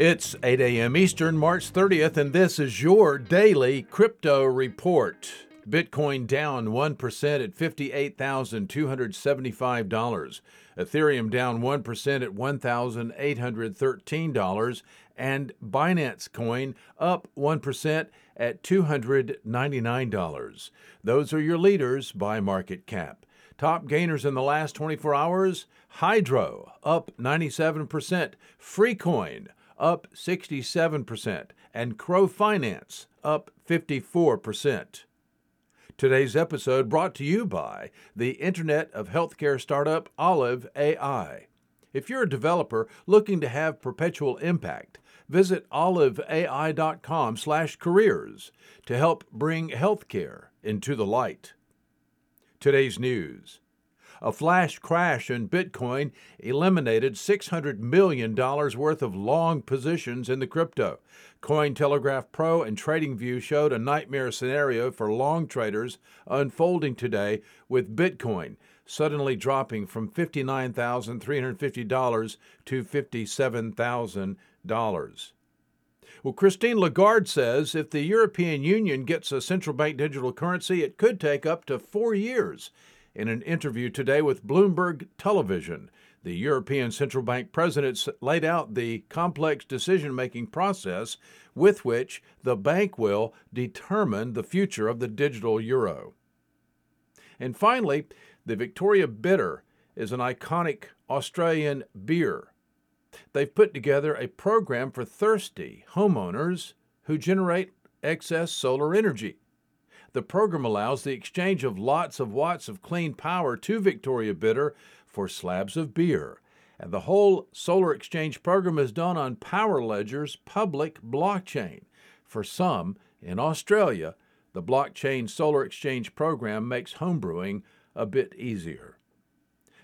It's 8 a.m. Eastern, March 30th, and this is your daily crypto report. Bitcoin down 1% at $58,275. Ethereum down 1% at $1,813. And Binance Coin up 1% at $299. Those are your leaders by market cap. Top gainers in the last 24 hours Hydro up 97%, Freecoin up 67%, and Crow Finance up 54%. Today's episode brought to you by the Internet of Healthcare startup Olive AI. If you're a developer looking to have perpetual impact, visit oliveai.com/careers to help bring healthcare into the light. Today's news. A flash crash in Bitcoin eliminated $600 million worth of long positions in the crypto. Cointelegraph Pro and TradingView showed a nightmare scenario for long traders unfolding today with Bitcoin suddenly dropping from $59,350 to $57,000. Well, Christine Lagarde says if the European Union gets a central bank digital currency, it could take up to four years. In an interview today with Bloomberg Television, the European Central Bank president laid out the complex decision making process with which the bank will determine the future of the digital euro. And finally, the Victoria Bitter is an iconic Australian beer. They've put together a program for thirsty homeowners who generate excess solar energy. The program allows the exchange of lots of watts of clean power to Victoria Bitter for slabs of beer. And the whole solar exchange program is done on Power Ledger's public blockchain. For some, in Australia, the blockchain solar exchange program makes homebrewing a bit easier.